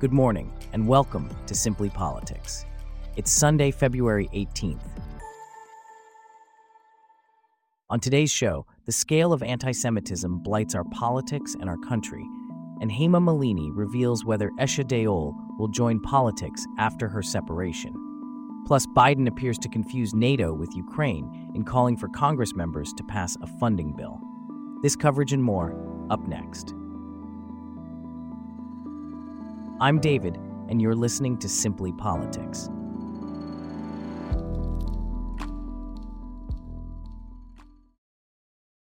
Good morning, and welcome to Simply Politics. It's Sunday, February 18th. On today's show, the scale of anti Semitism blights our politics and our country, and Hema Malini reveals whether Esha Deol will join politics after her separation. Plus, Biden appears to confuse NATO with Ukraine in calling for Congress members to pass a funding bill. This coverage and more up next. I'm David, and you're listening to Simply Politics.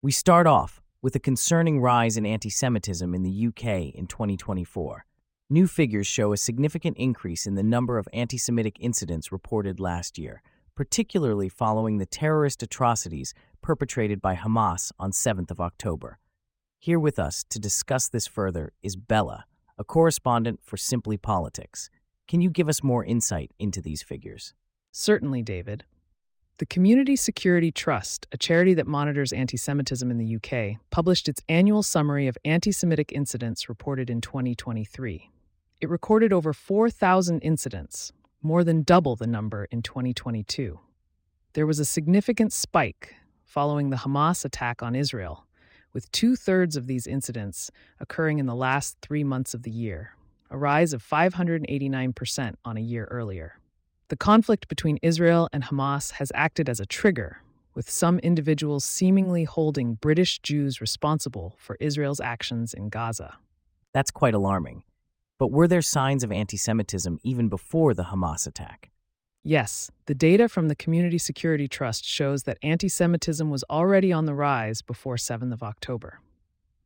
We start off with a concerning rise in anti Semitism in the UK in 2024. New figures show a significant increase in the number of anti Semitic incidents reported last year, particularly following the terrorist atrocities perpetrated by Hamas on 7th of October. Here with us to discuss this further is Bella, a correspondent for Simply Politics. Can you give us more insight into these figures? Certainly, David. The Community Security Trust, a charity that monitors anti Semitism in the UK, published its annual summary of anti Semitic incidents reported in 2023. It recorded over 4,000 incidents, more than double the number in 2022. There was a significant spike following the Hamas attack on Israel, with two thirds of these incidents occurring in the last three months of the year, a rise of 589% on a year earlier. The conflict between Israel and Hamas has acted as a trigger, with some individuals seemingly holding British Jews responsible for Israel's actions in Gaza. That's quite alarming. But were there signs of anti Semitism even before the Hamas attack? Yes, the data from the Community Security Trust shows that anti Semitism was already on the rise before 7th of October.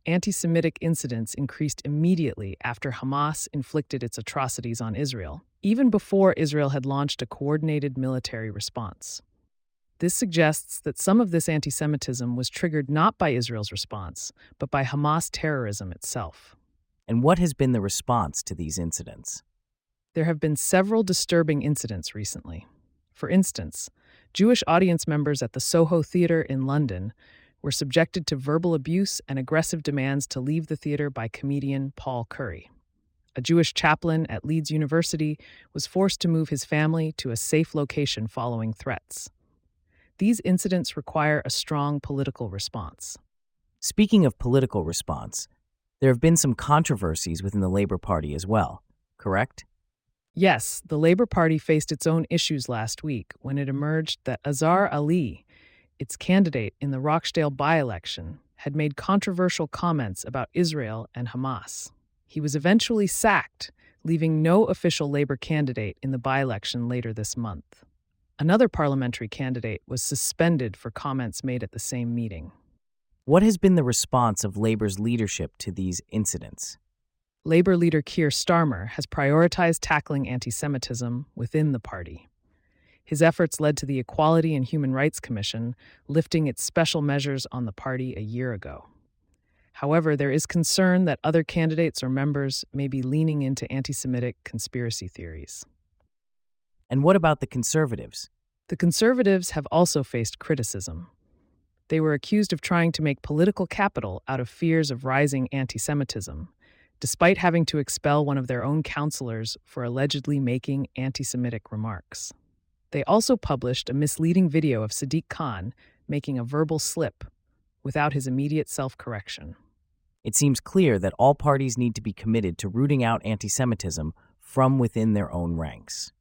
Anti Semitic incidents increased immediately after Hamas inflicted its atrocities on Israel, even before Israel had launched a coordinated military response. This suggests that some of this anti Semitism was triggered not by Israel's response, but by Hamas terrorism itself. And what has been the response to these incidents? There have been several disturbing incidents recently. For instance, Jewish audience members at the Soho Theatre in London were subjected to verbal abuse and aggressive demands to leave the theatre by comedian Paul Currie. A Jewish chaplain at Leeds University was forced to move his family to a safe location following threats. These incidents require a strong political response. Speaking of political response, there have been some controversies within the Labour Party as well, correct? Yes, the Labour Party faced its own issues last week when it emerged that Azhar Ali, its candidate in the Rochdale by election, had made controversial comments about Israel and Hamas. He was eventually sacked, leaving no official Labour candidate in the by election later this month. Another parliamentary candidate was suspended for comments made at the same meeting. What has been the response of Labour's leadership to these incidents? Labour leader Keir Starmer has prioritized tackling anti Semitism within the party. His efforts led to the Equality and Human Rights Commission lifting its special measures on the party a year ago. However, there is concern that other candidates or members may be leaning into anti Semitic conspiracy theories. And what about the Conservatives? The Conservatives have also faced criticism. They were accused of trying to make political capital out of fears of rising anti Semitism despite having to expel one of their own counselors for allegedly making anti Semitic remarks. They also published a misleading video of Sadiq Khan making a verbal slip without his immediate self correction. It seems clear that all parties need to be committed to rooting out anti Semitism from within their own ranks.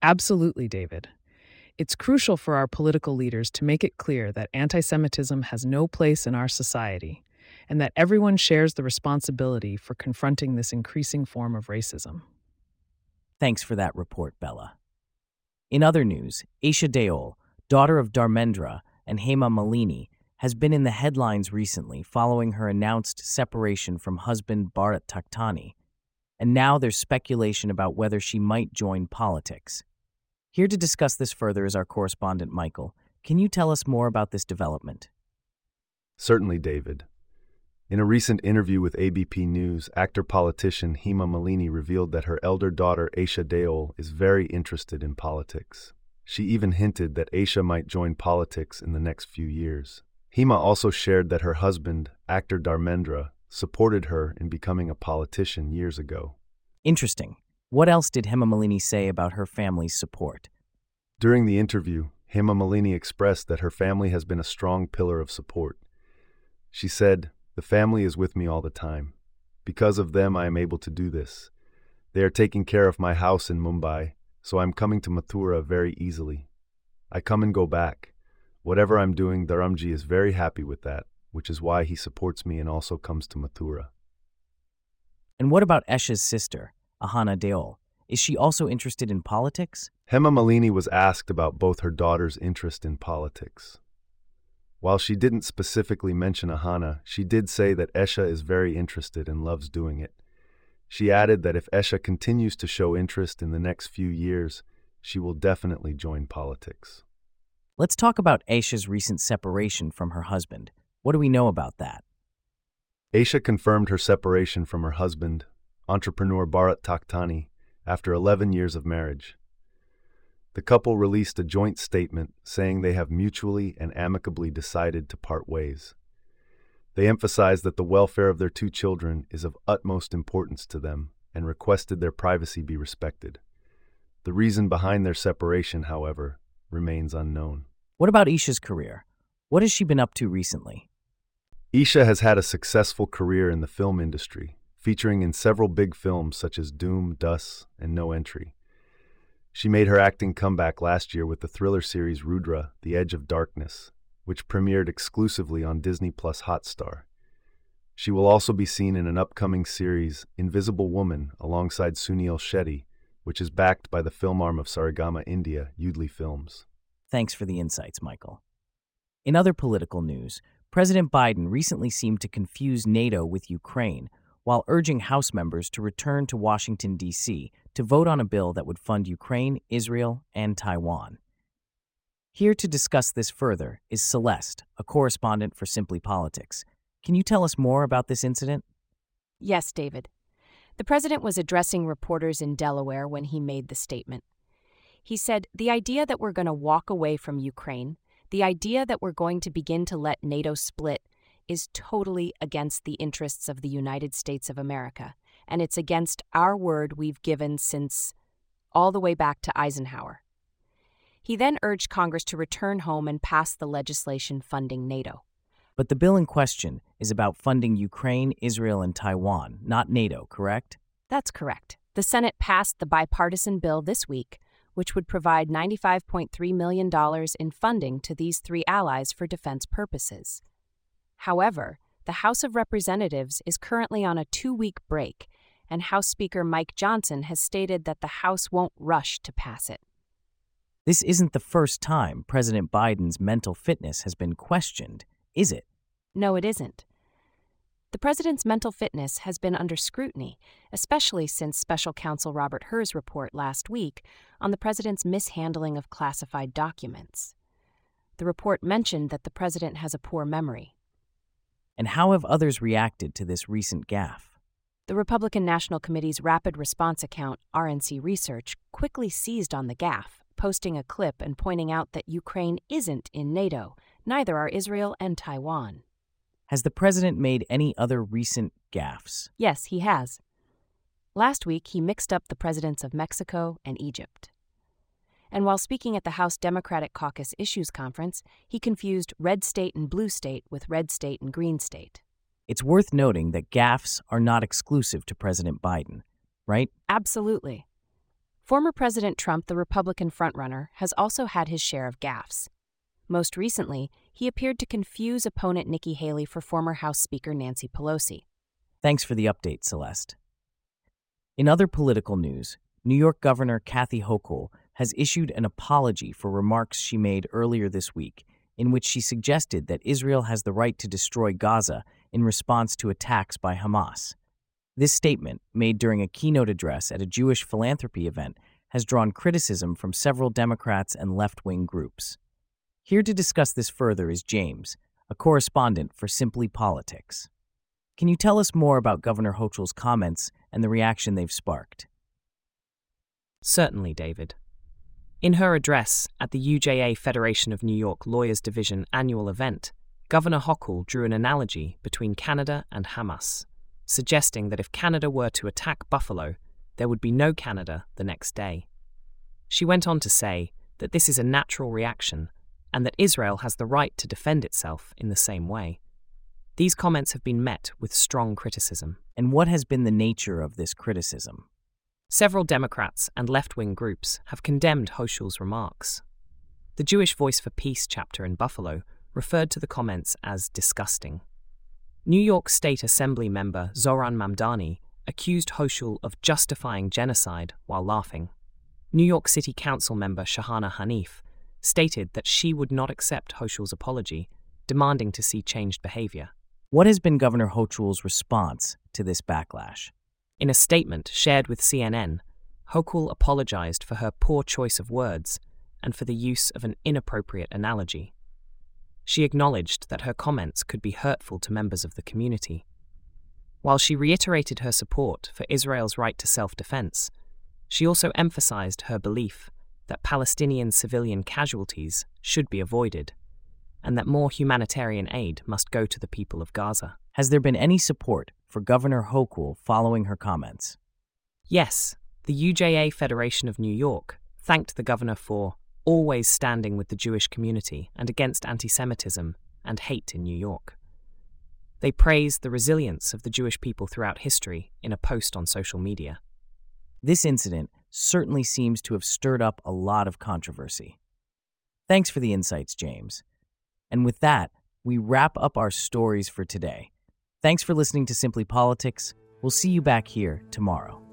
Absolutely, David. It's crucial for our political leaders to make it clear that anti Semitism has no place in our society and that everyone shares the responsibility for confronting this increasing form of racism. Thanks for that report, Bella. In other news, Aisha Deol, daughter of Dharmendra and Hema Malini, has been in the headlines recently following her announced separation from husband Bharat Takhtani, and now there's speculation about whether she might join politics. Here to discuss this further is our correspondent Michael. Can you tell us more about this development? Certainly, David. In a recent interview with ABP News, actor politician Hema Malini revealed that her elder daughter Aisha Deol is very interested in politics. She even hinted that Aisha might join politics in the next few years. Hema also shared that her husband, actor Dharmendra, supported her in becoming a politician years ago. Interesting. What else did Hema Malini say about her family's support? During the interview, Hema Malini expressed that her family has been a strong pillar of support. She said, The family is with me all the time. Because of them, I am able to do this. They are taking care of my house in Mumbai, so I'm coming to Mathura very easily. I come and go back. Whatever I'm doing, Dharamji is very happy with that, which is why he supports me and also comes to Mathura. And what about Esha's sister, Ahana Deol? Is she also interested in politics? Hema Malini was asked about both her daughter's interest in politics. While she didn't specifically mention Ahana, she did say that Esha is very interested and loves doing it. She added that if Esha continues to show interest in the next few years, she will definitely join politics. Let's talk about Aisha's recent separation from her husband. What do we know about that? Aisha confirmed her separation from her husband, entrepreneur Bharat Takhtani, after 11 years of marriage. The couple released a joint statement saying they have mutually and amicably decided to part ways. They emphasized that the welfare of their two children is of utmost importance to them and requested their privacy be respected. The reason behind their separation, however, remains unknown. What about Esha's career? What has she been up to recently? Isha has had a successful career in the film industry, featuring in several big films such as Dhoom, Dus, and No Entry. She made her acting comeback last year with the thriller series Rudra, The Edge of Darkness, which premiered exclusively on Disney Plus Hotstar. She will also be seen in an upcoming series, Invisible Woman, alongside Suniel Shetty, which is backed by the film arm of Saregama India, Yoodlee Films. Thanks for the insights, Michael. In other political news, President Biden recently seemed to confuse NATO with Ukraine while urging House members to return to Washington, D.C. to vote on a bill that would fund Ukraine, Israel, and Taiwan. Here to discuss this further is Celeste, a correspondent for Simply Politics. Can you tell us more about this incident? Yes, David. The president was addressing reporters in Delaware when he made the statement. He said, The idea that we're going to walk away from Ukraine, the idea that we're going to begin to let NATO split, is totally against the interests of the United States of America, and it's against our word we've given since all the way back to Eisenhower. He then urged Congress to return home and pass the legislation funding NATO. But the bill in question is about funding Ukraine, Israel, and Taiwan, not NATO, correct? That's correct. The Senate passed the bipartisan bill this week, which would provide $95.3 million in funding to these three allies for defense purposes. However, the House of Representatives is currently on a two week break, and House Speaker Mike Johnson has stated that the House won't rush to pass it. This isn't the first time President Biden's mental fitness has been questioned, is it? No, it isn't. The president's mental fitness has been under scrutiny, especially since special counsel Robert Hur's report last week on the president's mishandling of classified documents. The report mentioned that the president has a poor memory. And how have others reacted to this recent gaffe? The Republican National Committee's Rapid Response account, RNC Research, quickly seized on the gaffe, posting a clip and pointing out that Ukraine isn't in NATO, neither are Israel and Taiwan. Has the president made any other recent gaffes? Yes, he has. Last week, he mixed up the presidents of Mexico and Egypt. And while speaking at the House Democratic Caucus Issues Conference, he confused red state and blue state with red state and green state. It's worth noting that gaffes are not exclusive to President Biden, right? Absolutely. Former President Trump, the Republican frontrunner, has also had his share of gaffes. Most recently, he appeared to confuse opponent Nikki Haley for former House Speaker Nancy Pelosi. Thanks for the update, Celeste. In other political news, New York Governor Kathy Hochul has issued an apology for remarks she made earlier this week, in which she suggested that Israel has the right to destroy Gaza in response to attacks by Hamas. This statement, made during a keynote address at a Jewish philanthropy event, has drawn criticism from several Democrats and left wing groups. Here to discuss this further is James, a correspondent for Simply Politics. Can you tell us more about Governor Hochul's comments and the reaction they've sparked? Certainly, David. In her address at the UJA Federation of New York Lawyers Division annual event, Governor Hochul drew an analogy between Canada and Hamas, suggesting that if Canada were to attack Buffalo, there would be no Canada the next day. She went on to say that this is a natural reaction and that Israel has the right to defend itself in the same way. These comments have been met with strong criticism. And what has been the nature of this criticism? Several Democrats and left wing groups have condemned Hochul's remarks. The Jewish Voice for Peace chapter in Buffalo referred to the comments as disgusting. New York State Assembly member Zohran Mamdani accused Hochul of justifying genocide while laughing. New York City Council member Shahana Hanif stated that she would not accept Hochul's apology, demanding to see changed behavior. What has been Governor Hochul's response to this backlash? In a statement shared with CNN, Hochul apologized for her poor choice of words and for the use of an inappropriate analogy. She acknowledged that her comments could be hurtful to members of the community. While she reiterated her support for Israel's right to self defense, she also emphasized her belief that Palestinian civilian casualties should be avoided and that more humanitarian aid must go to the people of Gaza. Has there been any support for Governor Hochul following her comments? Yes, the UJA Federation of New York thanked the governor for always standing with the Jewish community and against anti Semitism and hate in New York. They praised the resilience of the Jewish people throughout history in a post on social media. This incident certainly seems to have stirred up a lot of controversy. Thanks for the insights, James. And with that, we wrap up our stories for today. Thanks for listening to Simply Politics. We'll see you back here tomorrow.